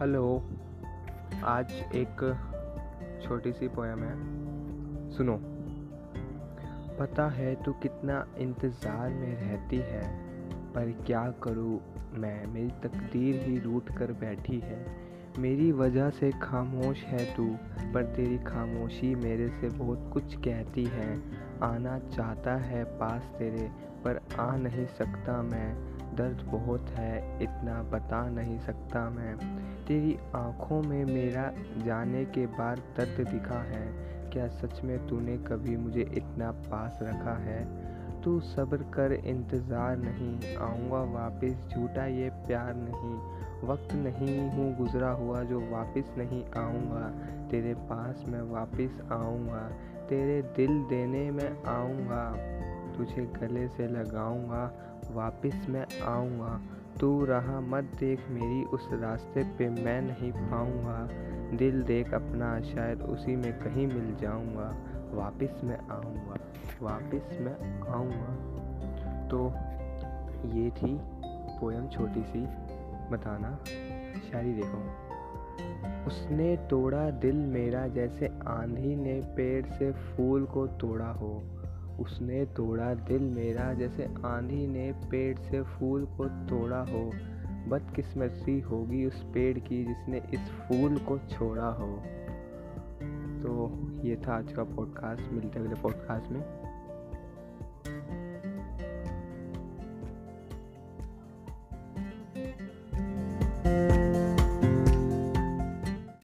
Hello. आज एक छोटी सी पोएम है। सुनो। पता है तू कितना इंतज़ार में रहती है, पर क्या करूँ मैं? मेरी तकदीर ही रूट कर बैठी है। मेरी वजह से खामोश है तू, पर तेरी खामोशी मेरे से बहुत कुछ कहती है। आना चाहता है पास तेरे, पर आ नहीं सकता मैं। दर्द बहुत है, इतना बता नहीं सकता मैं। तेरी आँखों में मेरा जाने के बाद दर्द दिखा है। क्या सच में तूने कभी मुझे इतना पास रखा है? तू सब्र कर, इंतज़ार नहीं। आऊँगा वापस, झूठा ये प्यार नहीं। वक्त नहीं हूँ गुज़रा हुआ जो वापस नहीं आऊँगा। तेरे पास मैं वापस आऊँगा। तेरे दिल देने में आऊँगा। तुझे गले से लगाऊँगा। वापस मैं आऊँगा। तू रहा मत देख मेरी उस रास्ते पे मैं नहीं पाऊँगा। दिल देख अपना, शायद उसी में कहीं मिल जाऊँगा। वापस मैं आऊँगा, वापस मैं आऊँगा। तो ये थी पोयम छोटी सी, बताना, शायरी देखो। उसने तोड़ा दिल मेरा जैसे आंधी ने पेड़ से फूल को तोड़ा हो। उसने तोड़ा दिल मेरा जैसे आंधी ने पेड़ से फूल को तोड़ा हो। बदकिस्मती होगी उस पेड़ की जिसने इस फूल को छोड़ा हो। तो ये था आज का पॉडकास्ट मिलते अगले पॉडकास्ट में।